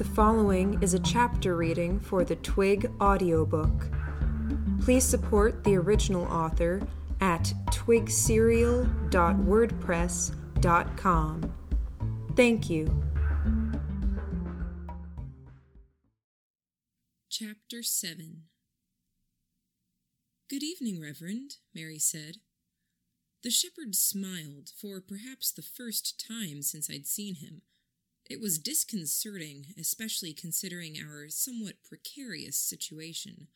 The following is a chapter reading for the Twig audiobook. Please support the original author at twigserial.wordpress.com. Thank you. Chapter 7 Good evening, Reverend, Mary said. The shepherd smiled for perhaps the first time since I'd seen him it was disconcerting, especially considering our somewhat precarious situation.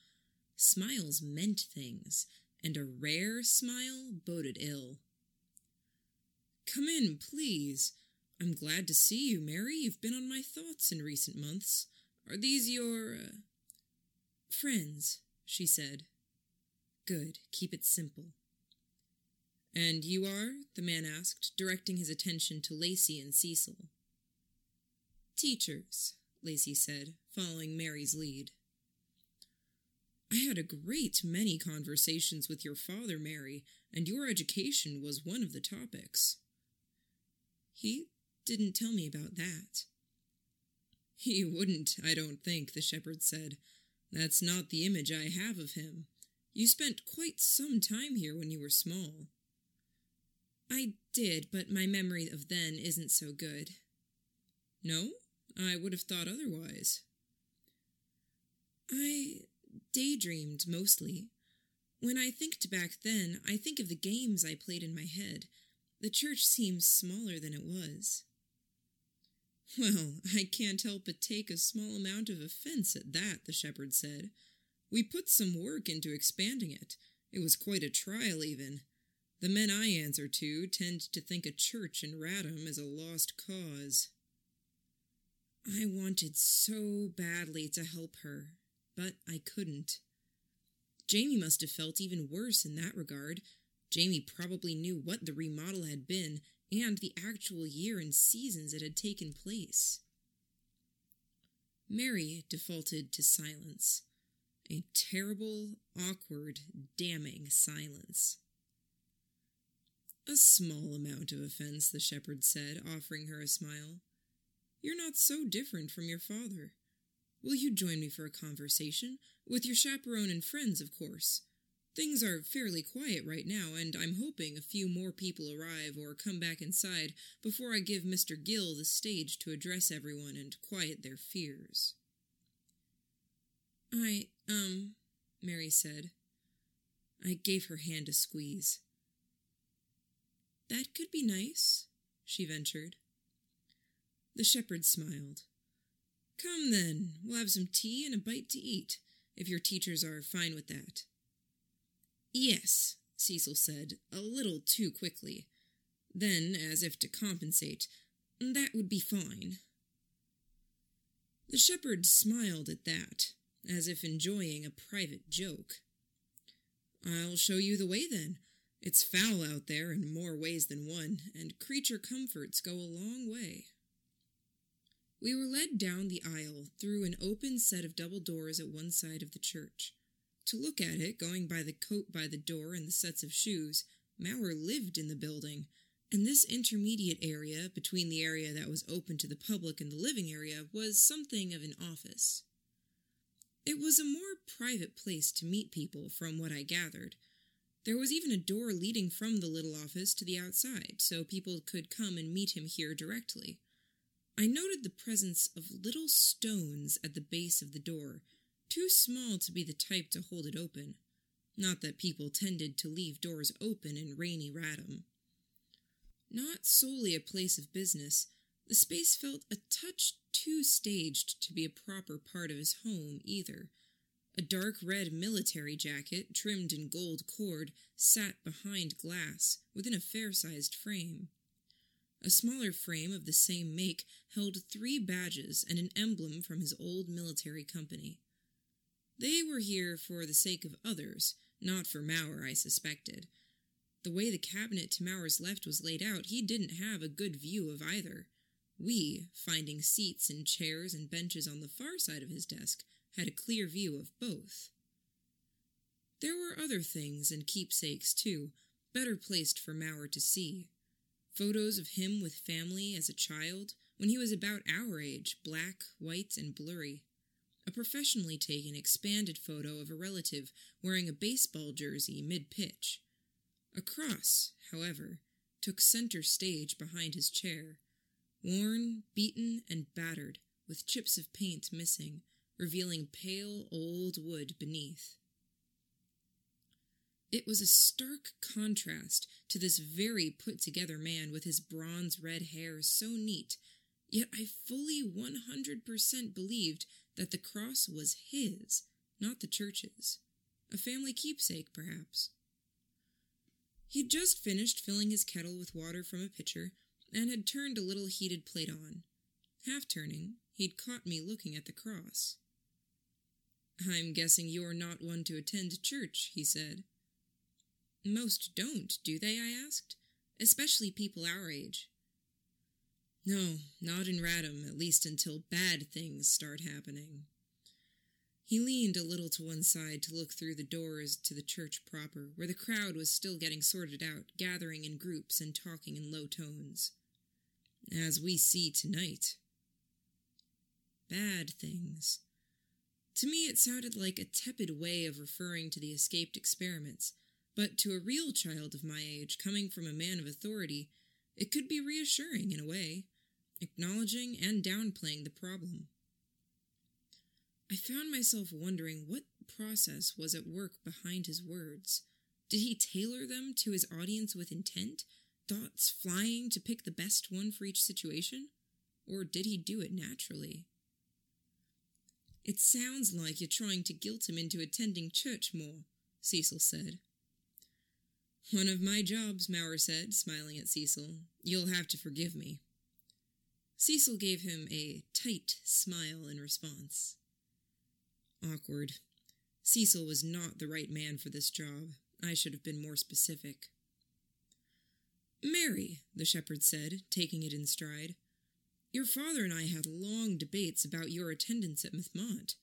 Smiles meant things, and a rare smile boded ill. Come in, please. I'm glad to see you, Mary. You've been on my thoughts in recent months. Are these your. Uh... friends? she said. Good. Keep it simple. And you are? the man asked, directing his attention to Lacey and Cecil. Teachers, Lacey said, following Mary's lead. I had a great many conversations with your father, Mary, and your education was one of the topics. He didn't tell me about that. He wouldn't, I don't think, the shepherd said. That's not the image I have of him. You spent quite some time here when you were small. I did, but my memory of then isn't so good. No? I would have thought otherwise. I daydreamed mostly. When I think back then, I think of the games I played in my head. The church seems smaller than it was. Well, I can't help but take a small amount of offense at that, the shepherd said. We put some work into expanding it. It was quite a trial, even. The men I answer to tend to think a church in Radham is a lost cause. I wanted so badly to help her, but I couldn't. Jamie must have felt even worse in that regard. Jamie probably knew what the remodel had been and the actual year and seasons it had taken place. Mary defaulted to silence. A terrible, awkward, damning silence. A small amount of offense, the shepherd said, offering her a smile. You're not so different from your father. Will you join me for a conversation? With your chaperone and friends, of course. Things are fairly quiet right now, and I'm hoping a few more people arrive or come back inside before I give Mr. Gill the stage to address everyone and quiet their fears. I, um, Mary said. I gave her hand a squeeze. That could be nice, she ventured. The shepherd smiled. Come then, we'll have some tea and a bite to eat, if your teachers are fine with that. Yes, Cecil said, a little too quickly. Then, as if to compensate, that would be fine. The shepherd smiled at that, as if enjoying a private joke. I'll show you the way then. It's foul out there in more ways than one, and creature comforts go a long way. We were led down the aisle through an open set of double doors at one side of the church. To look at it, going by the coat by the door and the sets of shoes, Mauer lived in the building, and this intermediate area between the area that was open to the public and the living area was something of an office. It was a more private place to meet people, from what I gathered. There was even a door leading from the little office to the outside, so people could come and meet him here directly. I noted the presence of little stones at the base of the door, too small to be the type to hold it open. Not that people tended to leave doors open in rainy Radham. Not solely a place of business, the space felt a touch too staged to be a proper part of his home, either. A dark red military jacket, trimmed in gold cord, sat behind glass, within a fair sized frame. A smaller frame of the same make held three badges and an emblem from his old military company. They were here for the sake of others, not for Mauer, I suspected. The way the cabinet to Mauer's left was laid out, he didn't have a good view of either. We, finding seats and chairs and benches on the far side of his desk, had a clear view of both. There were other things and keepsakes, too, better placed for Mauer to see. Photos of him with family as a child, when he was about our age, black, white, and blurry. A professionally taken, expanded photo of a relative wearing a baseball jersey mid pitch. A cross, however, took center stage behind his chair, worn, beaten, and battered, with chips of paint missing, revealing pale old wood beneath. It was a stark contrast to this very put together man with his bronze red hair so neat, yet I fully 100% believed that the cross was his, not the church's. A family keepsake, perhaps. He'd just finished filling his kettle with water from a pitcher and had turned a little heated plate on. Half turning, he'd caught me looking at the cross. I'm guessing you're not one to attend church, he said. Most don't, do they? I asked. Especially people our age. No, not in Radham, at least until bad things start happening. He leaned a little to one side to look through the doors to the church proper, where the crowd was still getting sorted out, gathering in groups and talking in low tones. As we see tonight. Bad things. To me, it sounded like a tepid way of referring to the escaped experiments, but to a real child of my age, coming from a man of authority, it could be reassuring in a way acknowledging and downplaying the problem. I found myself wondering what process was at work behind his words. Did he tailor them to his audience with intent, thoughts flying to pick the best one for each situation? Or did he do it naturally? It sounds like you're trying to guilt him into attending church more, Cecil said. One of my jobs, Mauer said, smiling at Cecil. You'll have to forgive me. Cecil gave him a tight smile in response. Awkward. Cecil was not the right man for this job. I should have been more specific. Mary, the shepherd said, taking it in stride, your father and I had long debates about your attendance at Mothmont.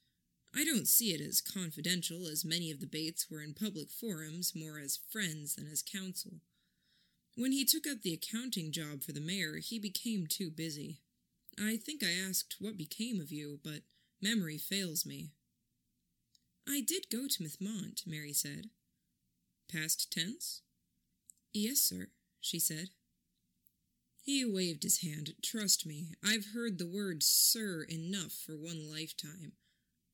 I don't see it as confidential as many of the debates were in public forums, more as friends than as counsel. When he took up the accounting job for the mayor, he became too busy. I think I asked what became of you, but memory fails me. I did go to Mothmont, Mary said. Past tense? Yes, sir, she said. He waved his hand. Trust me, I've heard the word sir enough for one lifetime.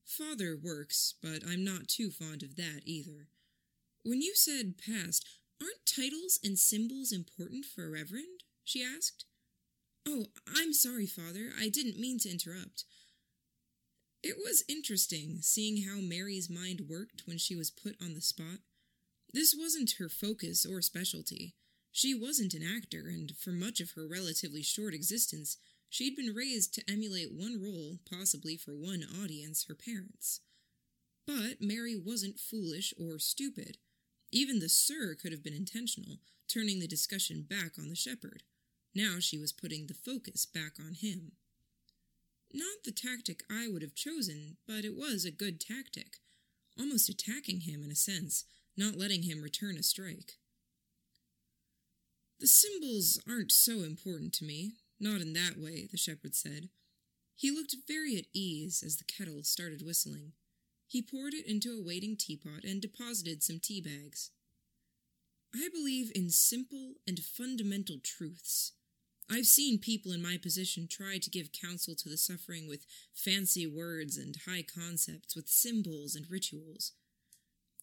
Father works, but I'm not too fond of that either. When you said past, aren't titles and symbols important for a reverend? she asked. Oh, I'm sorry, Father. I didn't mean to interrupt. It was interesting seeing how Mary's mind worked when she was put on the spot. This wasn't her focus or specialty. She wasn't an actor, and for much of her relatively short existence, she'd been raised to emulate one role, possibly for one audience, her parents. But Mary wasn't foolish or stupid. Even the sir could have been intentional, turning the discussion back on the shepherd. Now she was putting the focus back on him. Not the tactic I would have chosen, but it was a good tactic, almost attacking him in a sense, not letting him return a strike. The symbols aren't so important to me, not in that way, the shepherd said. He looked very at ease as the kettle started whistling. He poured it into a waiting teapot and deposited some tea bags. I believe in simple and fundamental truths. I've seen people in my position try to give counsel to the suffering with fancy words and high concepts, with symbols and rituals.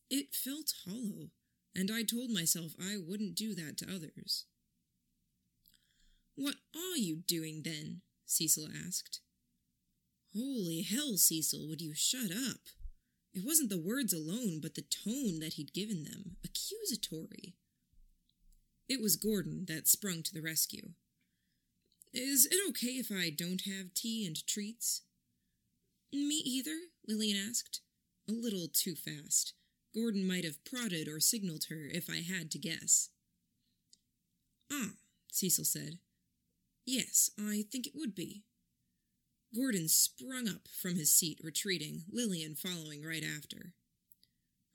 It felt hollow, and I told myself I wouldn't do that to others. What are you doing then? Cecil asked. Holy hell, Cecil, would you shut up? It wasn't the words alone, but the tone that he'd given them, accusatory. It was Gordon that sprung to the rescue. Is it okay if I don't have tea and treats? Me either, Lillian asked. A little too fast. Gordon might have prodded or signaled her if I had to guess. Ah, Cecil said. Yes, I think it would be. Gordon sprung up from his seat, retreating, Lillian following right after.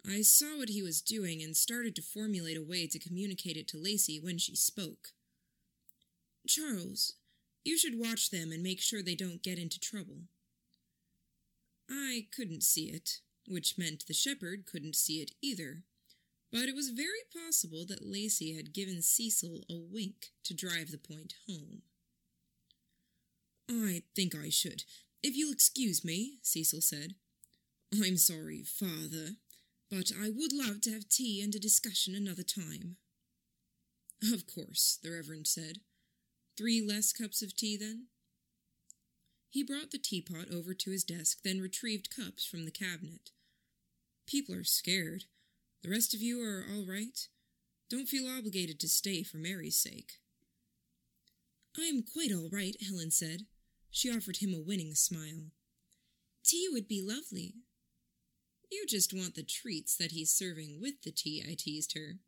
I saw what he was doing and started to formulate a way to communicate it to Lacey when she spoke. Charles, You should watch them and make sure they don't get into trouble. I couldn't see it, which meant the shepherd couldn't see it either. But it was very possible that Lacey had given Cecil a wink to drive the point home. I think I should, if you'll excuse me, Cecil said. I'm sorry, father, but I would love to have tea and a discussion another time. Of course, the Reverend said. Three less cups of tea, then? He brought the teapot over to his desk, then retrieved cups from the cabinet. People are scared. The rest of you are all right? Don't feel obligated to stay for Mary's sake. I'm quite all right, Helen said. She offered him a winning smile. Tea would be lovely. You just want the treats that he's serving with the tea, I teased her.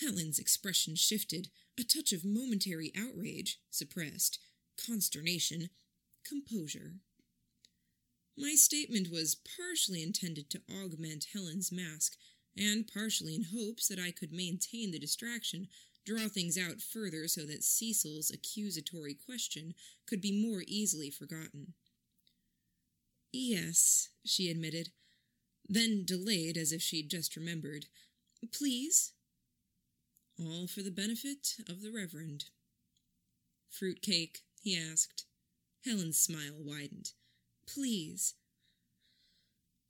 Helen's expression shifted, a touch of momentary outrage, suppressed, consternation, composure. My statement was partially intended to augment Helen's mask, and partially in hopes that I could maintain the distraction, draw things out further so that Cecil's accusatory question could be more easily forgotten. Yes, she admitted, then delayed as if she'd just remembered. Please? All for the benefit of the Reverend. Fruit cake? he asked. Helen's smile widened. Please.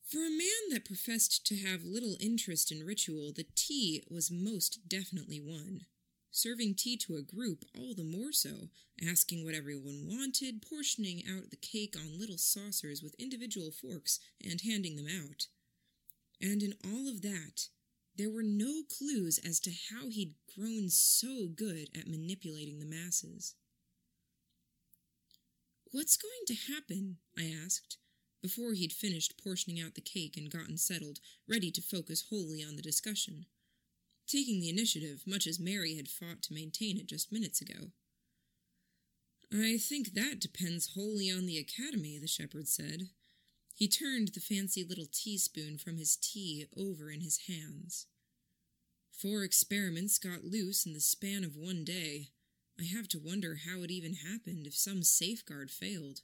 For a man that professed to have little interest in ritual, the tea was most definitely one. Serving tea to a group, all the more so, asking what everyone wanted, portioning out the cake on little saucers with individual forks, and handing them out. And in all of that, there were no clues as to how he'd grown so good at manipulating the masses. What's going to happen? I asked, before he'd finished portioning out the cake and gotten settled, ready to focus wholly on the discussion. Taking the initiative, much as Mary had fought to maintain it just minutes ago. I think that depends wholly on the Academy, the shepherd said. He turned the fancy little teaspoon from his tea over in his hands. Four experiments got loose in the span of one day. I have to wonder how it even happened if some safeguard failed.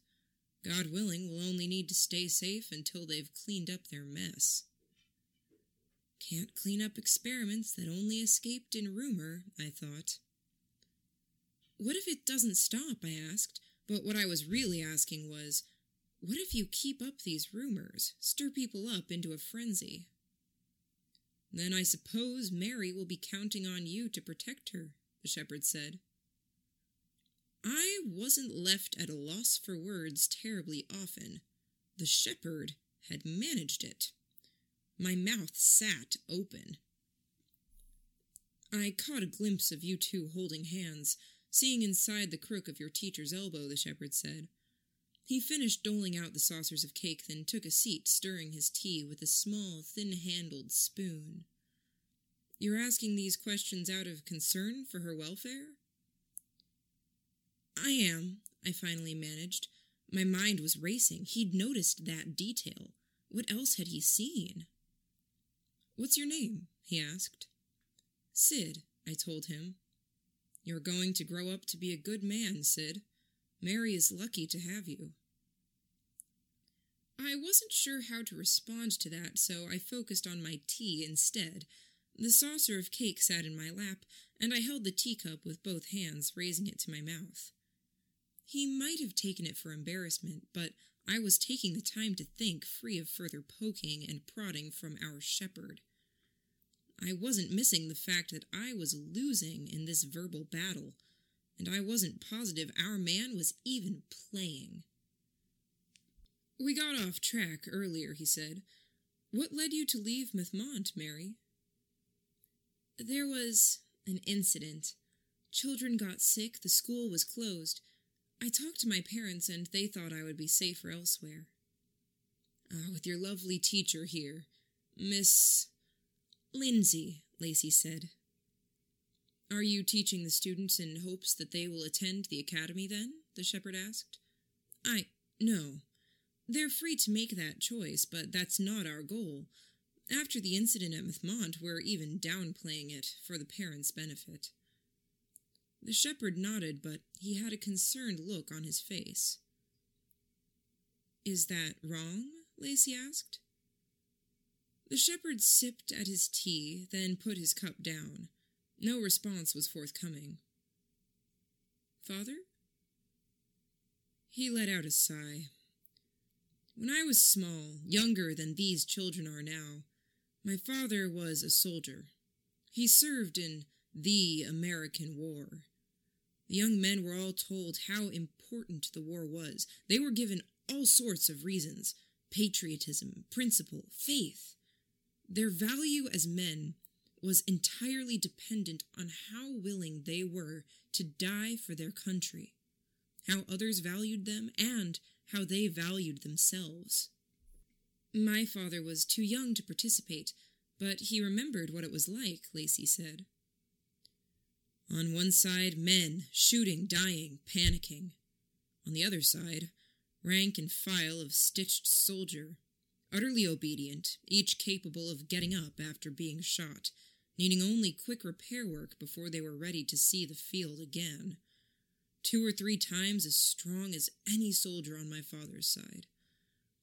God willing, we'll only need to stay safe until they've cleaned up their mess. Can't clean up experiments that only escaped in rumor, I thought. What if it doesn't stop? I asked, but what I was really asking was, what if you keep up these rumors, stir people up into a frenzy? Then I suppose Mary will be counting on you to protect her, the shepherd said. I wasn't left at a loss for words terribly often. The shepherd had managed it. My mouth sat open. I caught a glimpse of you two holding hands, seeing inside the crook of your teacher's elbow, the shepherd said. He finished doling out the saucers of cake, then took a seat, stirring his tea with a small, thin handled spoon. You're asking these questions out of concern for her welfare? I am, I finally managed. My mind was racing. He'd noticed that detail. What else had he seen? What's your name? he asked. Sid, I told him. You're going to grow up to be a good man, Sid. Mary is lucky to have you. I wasn't sure how to respond to that, so I focused on my tea instead. The saucer of cake sat in my lap, and I held the teacup with both hands, raising it to my mouth. He might have taken it for embarrassment, but I was taking the time to think, free of further poking and prodding from our shepherd. I wasn't missing the fact that I was losing in this verbal battle, and I wasn't positive our man was even playing. We got off track earlier, he said. What led you to leave Mothmont, Mary? There was an incident. Children got sick, the school was closed. I talked to my parents, and they thought I would be safer elsewhere. Ah, with your lovely teacher here, Miss Lindsay, Lacey said. Are you teaching the students in hopes that they will attend the academy then? the shepherd asked. I. no. They're free to make that choice, but that's not our goal. After the incident at Mothmont, we're even downplaying it for the parents' benefit. The shepherd nodded, but he had a concerned look on his face. Is that wrong? Lacey asked. The shepherd sipped at his tea, then put his cup down. No response was forthcoming. Father? He let out a sigh. When I was small, younger than these children are now, my father was a soldier. He served in the American War. The young men were all told how important the war was. They were given all sorts of reasons patriotism, principle, faith. Their value as men was entirely dependent on how willing they were to die for their country, how others valued them, and how they valued themselves. My father was too young to participate, but he remembered what it was like, Lacey said. On one side, men, shooting, dying, panicking. On the other side, rank and file of stitched soldier, utterly obedient, each capable of getting up after being shot, needing only quick repair work before they were ready to see the field again. Two or three times as strong as any soldier on my father's side.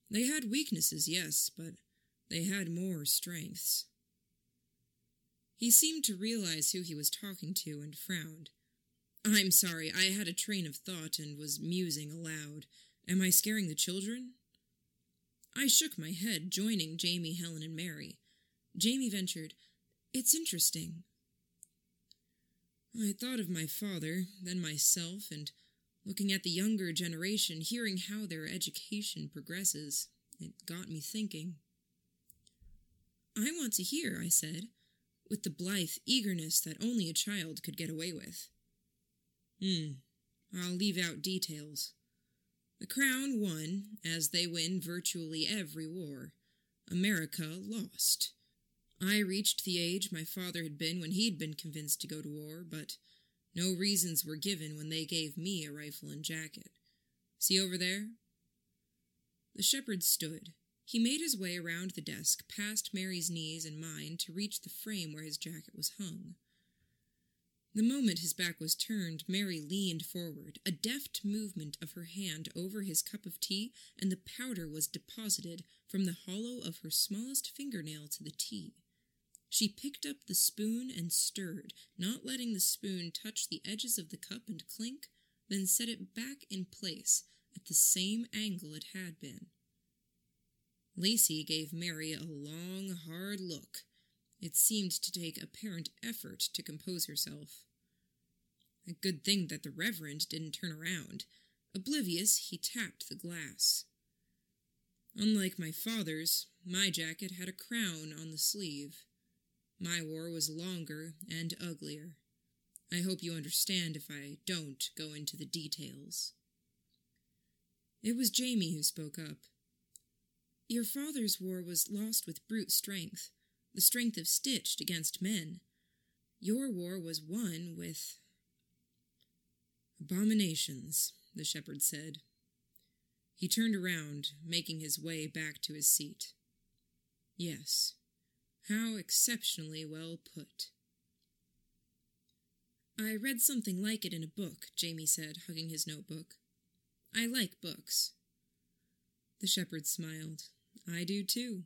They had weaknesses, yes, but they had more strengths. He seemed to realize who he was talking to and frowned. I'm sorry, I had a train of thought and was musing aloud. Am I scaring the children? I shook my head, joining Jamie, Helen, and Mary. Jamie ventured, It's interesting. I thought of my father, then myself, and looking at the younger generation, hearing how their education progresses, it got me thinking. I want to hear, I said, with the blithe eagerness that only a child could get away with. Hmm, I'll leave out details. The Crown won, as they win virtually every war. America lost. I reached the age my father had been when he'd been convinced to go to war, but no reasons were given when they gave me a rifle and jacket. See over there? The shepherd stood. He made his way around the desk, past Mary's knees and mine, to reach the frame where his jacket was hung. The moment his back was turned, Mary leaned forward, a deft movement of her hand over his cup of tea, and the powder was deposited from the hollow of her smallest fingernail to the tea. She picked up the spoon and stirred, not letting the spoon touch the edges of the cup and clink, then set it back in place at the same angle it had been. Lacey gave Mary a long, hard look it seemed to take apparent effort to compose herself. A good thing that the Reverend didn't turn around. Oblivious, he tapped the glass. Unlike my father's, my jacket had a crown on the sleeve. My war was longer and uglier. I hope you understand if I don't go into the details. It was Jamie who spoke up. Your father's war was lost with brute strength the strength of stitched against men. Your war was won with abominations, the shepherd said. He turned around, making his way back to his seat. Yes, how exceptionally well put. I read something like it in a book, Jamie said, hugging his notebook. I like books. The shepherd smiled. I do too.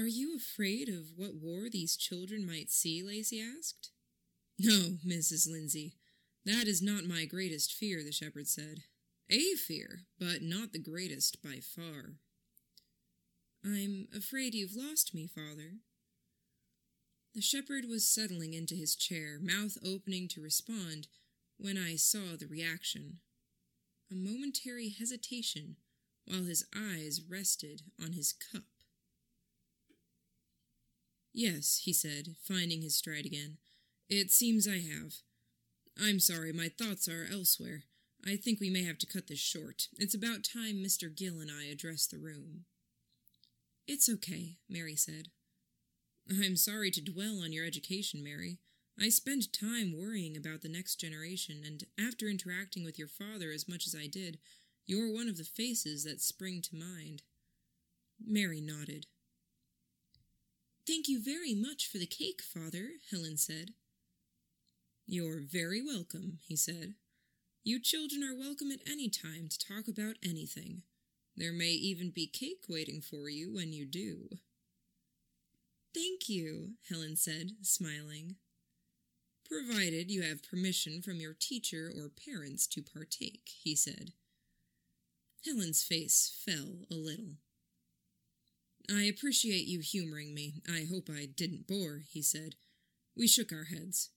Are you afraid of what war these children might see? Lacey asked. No, Mrs. Lindsay. That is not my greatest fear, the shepherd said. A fear, but not the greatest by far. I'm afraid you've lost me, father. The shepherd was settling into his chair, mouth opening to respond, when I saw the reaction. A momentary hesitation while his eyes rested on his cup. Yes, he said, finding his stride again. It seems I have. I'm sorry, my thoughts are elsewhere. I think we may have to cut this short. It's about time Mr. Gill and I address the room. It's okay, Mary said. I'm sorry to dwell on your education, Mary. I spend time worrying about the next generation, and after interacting with your father as much as I did, you're one of the faces that spring to mind. Mary nodded. Thank you very much for the cake, father, Helen said. You're very welcome, he said. You children are welcome at any time to talk about anything. There may even be cake waiting for you when you do. Thank you, Helen said, smiling. Provided you have permission from your teacher or parents to partake, he said. Helen's face fell a little. I appreciate you humoring me. I hope I didn't bore, he said. We shook our heads.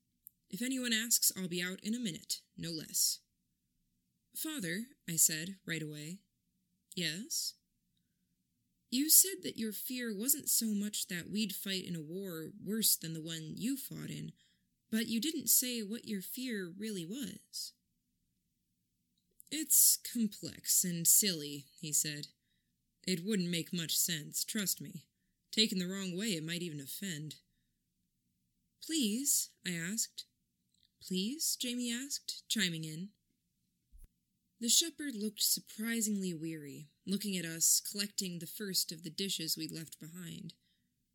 If anyone asks, I'll be out in a minute, no less. Father, I said right away. Yes? You said that your fear wasn't so much that we'd fight in a war worse than the one you fought in, but you didn't say what your fear really was. It's complex and silly, he said. It wouldn't make much sense, trust me. Taken the wrong way, it might even offend. Please? I asked. Please? Jamie asked, chiming in. The shepherd looked surprisingly weary, looking at us, collecting the first of the dishes we'd left behind.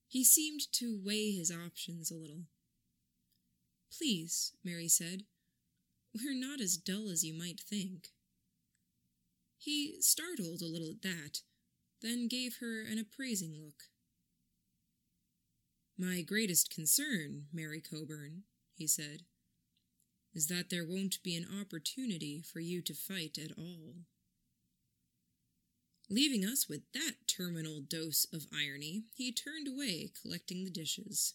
He seemed to weigh his options a little. Please, Mary said. We're not as dull as you might think. He startled a little at that, then gave her an appraising look. My greatest concern, Mary Cobourn, he said, is that there won't be an opportunity for you to fight at all. Leaving us with that terminal dose of irony, he turned away, collecting the dishes.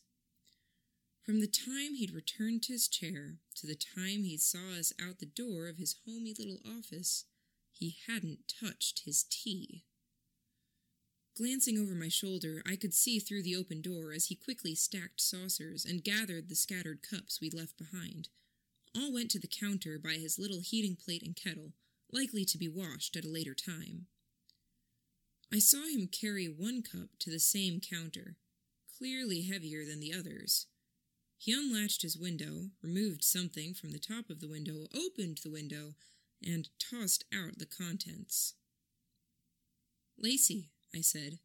From the time he'd returned to his chair to the time he saw us out the door of his homey little office, he hadn't touched his tea. Glancing over my shoulder, I could see through the open door as he quickly stacked saucers and gathered the scattered cups we'd left behind. All went to the counter by his little heating plate and kettle, likely to be washed at a later time. I saw him carry one cup to the same counter, clearly heavier than the others. He unlatched his window, removed something from the top of the window, opened the window, and tossed out the contents. Lacey, I said.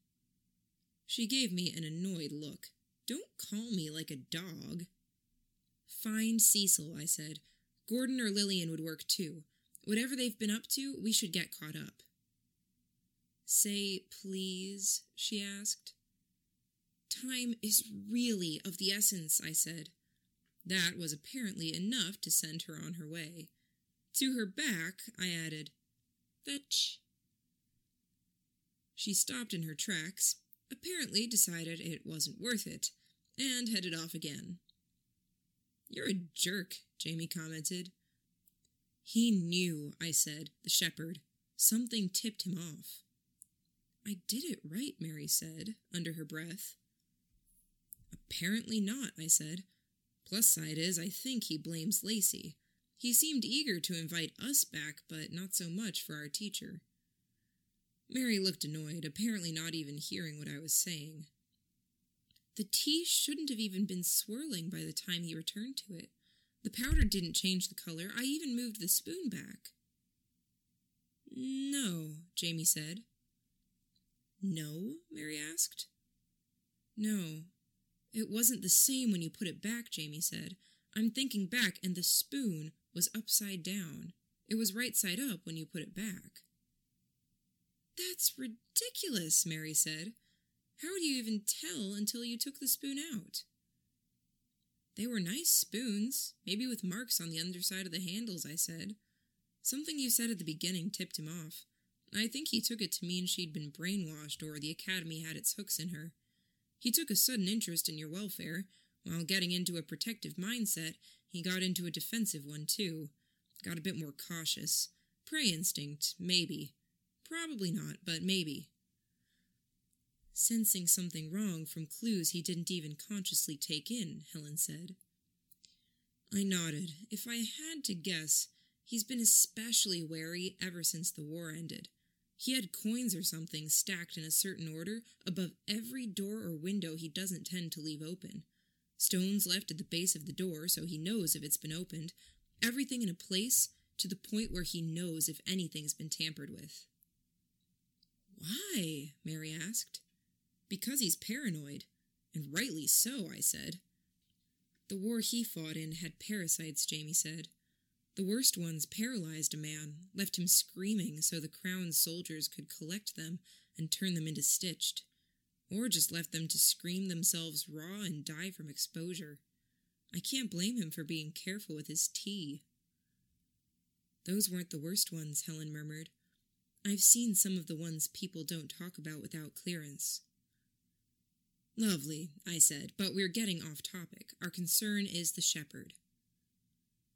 She gave me an annoyed look. Don't call me like a dog. Find Cecil, I said. Gordon or Lillian would work too. Whatever they've been up to, we should get caught up. Say please, she asked. Time is really of the essence, I said. That was apparently enough to send her on her way. To her back, I added, Fetch. She stopped in her tracks, apparently decided it wasn't worth it, and headed off again. You're a jerk, Jamie commented. He knew, I said, the shepherd. Something tipped him off. I did it right, Mary said, under her breath. Apparently not, I said. Plus side is, I think he blames Lacey. He seemed eager to invite us back, but not so much for our teacher. Mary looked annoyed, apparently not even hearing what I was saying. The tea shouldn't have even been swirling by the time he returned to it. The powder didn't change the color. I even moved the spoon back. No, Jamie said. No? Mary asked. No. It wasn't the same when you put it back, Jamie said. I'm thinking back, and the spoon was upside down. It was right side up when you put it back. That's ridiculous, Mary said. How would you even tell until you took the spoon out? They were nice spoons, maybe with marks on the underside of the handles, I said. Something you said at the beginning tipped him off. I think he took it to mean she'd been brainwashed or the academy had its hooks in her. He took a sudden interest in your welfare. While getting into a protective mindset, he got into a defensive one, too. Got a bit more cautious. Prey instinct, maybe. Probably not, but maybe. Sensing something wrong from clues he didn't even consciously take in, Helen said. I nodded. If I had to guess, he's been especially wary ever since the war ended. He had coins or something stacked in a certain order above every door or window he doesn't tend to leave open. Stones left at the base of the door so he knows if it's been opened. Everything in a place to the point where he knows if anything's been tampered with. Why? Mary asked. Because he's paranoid. And rightly so, I said. The war he fought in had parasites, Jamie said. The worst ones paralyzed a man, left him screaming so the crown's soldiers could collect them and turn them into stitched, or just left them to scream themselves raw and die from exposure. I can't blame him for being careful with his tea. Those weren't the worst ones, Helen murmured. I've seen some of the ones people don't talk about without clearance. Lovely, I said, but we're getting off topic. Our concern is the shepherd.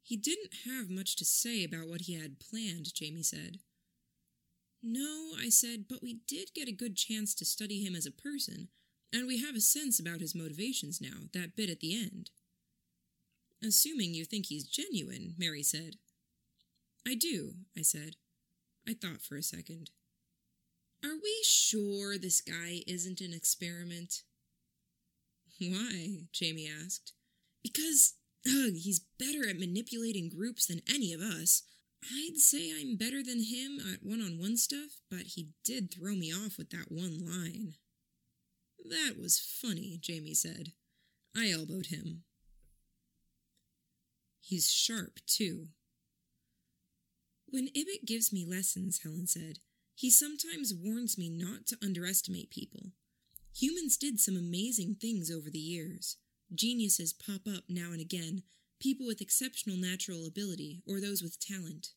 He didn't have much to say about what he had planned, Jamie said. No, I said, but we did get a good chance to study him as a person, and we have a sense about his motivations now, that bit at the end. Assuming you think he's genuine, Mary said. I do, I said. I thought for a second. Are we sure this guy isn't an experiment? Why? Jamie asked. Because, ugh, he's better at manipulating groups than any of us. I'd say I'm better than him at one on one stuff, but he did throw me off with that one line. That was funny, Jamie said. I elbowed him. He's sharp, too. When Ibbot gives me lessons, Helen said, he sometimes warns me not to underestimate people. Humans did some amazing things over the years. Geniuses pop up now and again, people with exceptional natural ability, or those with talent.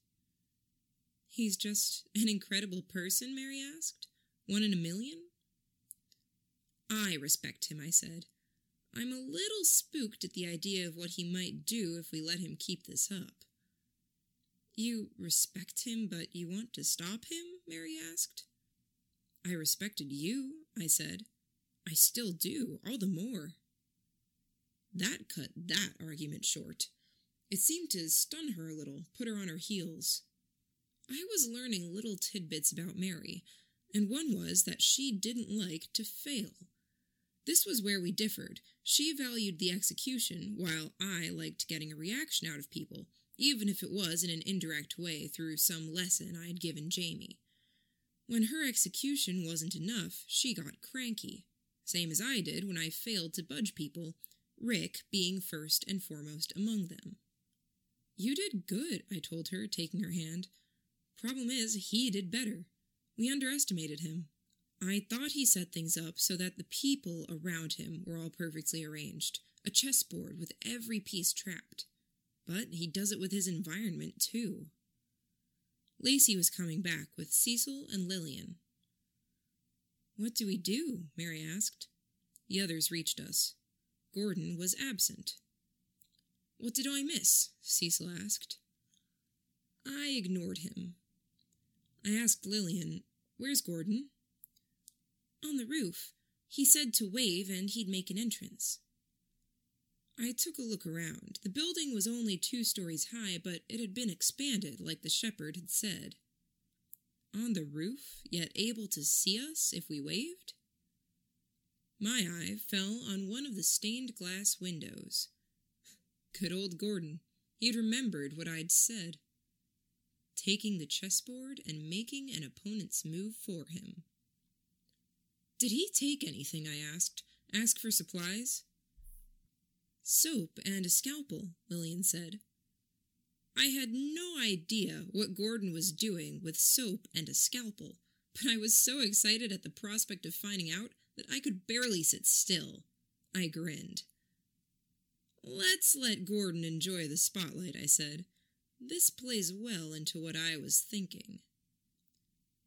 He's just an incredible person, Mary asked. One in a million? I respect him, I said. I'm a little spooked at the idea of what he might do if we let him keep this up. You respect him, but you want to stop him? Mary asked. I respected you, I said. I still do, all the more. That cut that argument short. It seemed to stun her a little, put her on her heels. I was learning little tidbits about Mary, and one was that she didn't like to fail. This was where we differed. She valued the execution, while I liked getting a reaction out of people, even if it was in an indirect way through some lesson I had given Jamie. When her execution wasn't enough, she got cranky same as I did when I failed to budge people, Rick being first and foremost among them. You did good, I told her, taking her hand. Problem is, he did better. We underestimated him. I thought he set things up so that the people around him were all perfectly arranged, a chessboard with every piece trapped. But he does it with his environment, too. Lacey was coming back with Cecil and Lillian. What do we do? Mary asked. The others reached us. Gordon was absent. What did I miss? Cecil asked. I ignored him. I asked Lillian, Where's Gordon? On the roof. He said to wave and he'd make an entrance. I took a look around. The building was only two stories high, but it had been expanded, like the shepherd had said on the roof, yet able to see us if we waved? My eye fell on one of the stained glass windows. Good old Gordon. He'd remembered what I'd said. Taking the chessboard and making an opponent's move for him. Did he take anything? I asked. Ask for supplies? Soap and a scalpel, Lillian said. I had no idea what Gordon was doing with soap and a scalpel, but I was so excited at the prospect of finding out that I could barely sit still. I grinned. Let's let Gordon enjoy the spotlight, I said. This plays well into what I was thinking.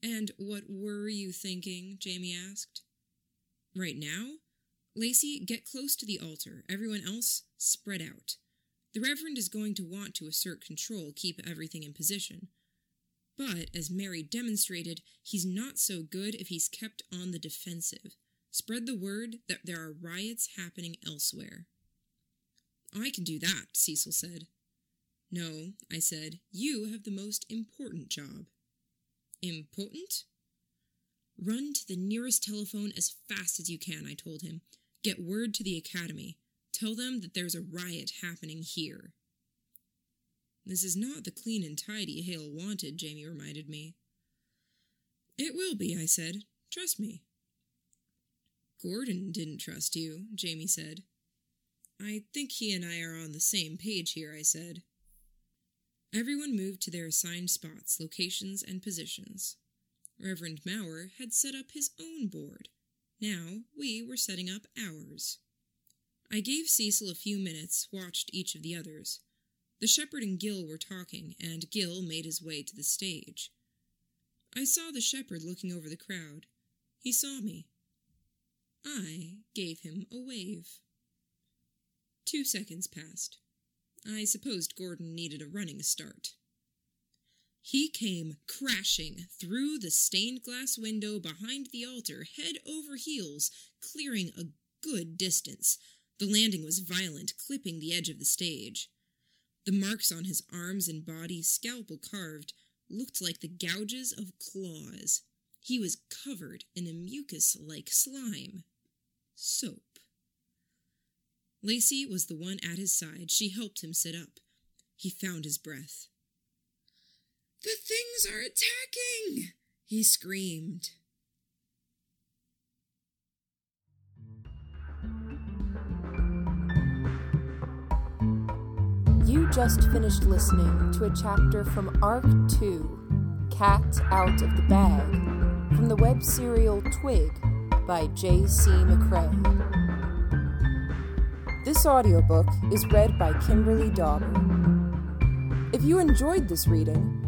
And what were you thinking? Jamie asked. Right now? Lacey, get close to the altar. Everyone else, spread out. The Reverend is going to want to assert control, keep everything in position. But, as Mary demonstrated, he's not so good if he's kept on the defensive. Spread the word that there are riots happening elsewhere. I can do that, Cecil said. No, I said, you have the most important job. Important? Run to the nearest telephone as fast as you can, I told him. Get word to the academy. Tell them that there's a riot happening here. This is not the clean and tidy Hayle wanted, Jamie reminded me. It will be, I said. Trust me. Gordon didn't trust you, Jamie said. I think he and I are on the same page here, I said. Everyone moved to their assigned spots, locations, and positions. Reverend Mauer had set up his own board. Now we were setting up ours. I gave Cecil a few minutes, watched each of the others. The shepherd and Gil were talking, and Gil made his way to the stage. I saw the shepherd looking over the crowd. He saw me. I gave him a wave. Two seconds passed. I supposed Gordon needed a running start. He came crashing through the stained glass window behind the altar, head over heels, clearing a good distance. The landing was violent, clipping the edge of the stage. The marks on his arms and body, scalpel carved, looked like the gouges of claws. He was covered in a mucus like slime. Soap. Lacey was the one at his side. She helped him sit up. He found his breath. The things are attacking! he screamed. You just finished listening to a chapter from Arc 2 Cat Out of the Bag from the web serial Twig by J.C. McCrae. This audiobook is read by Kimberly Dauber. If you enjoyed this reading,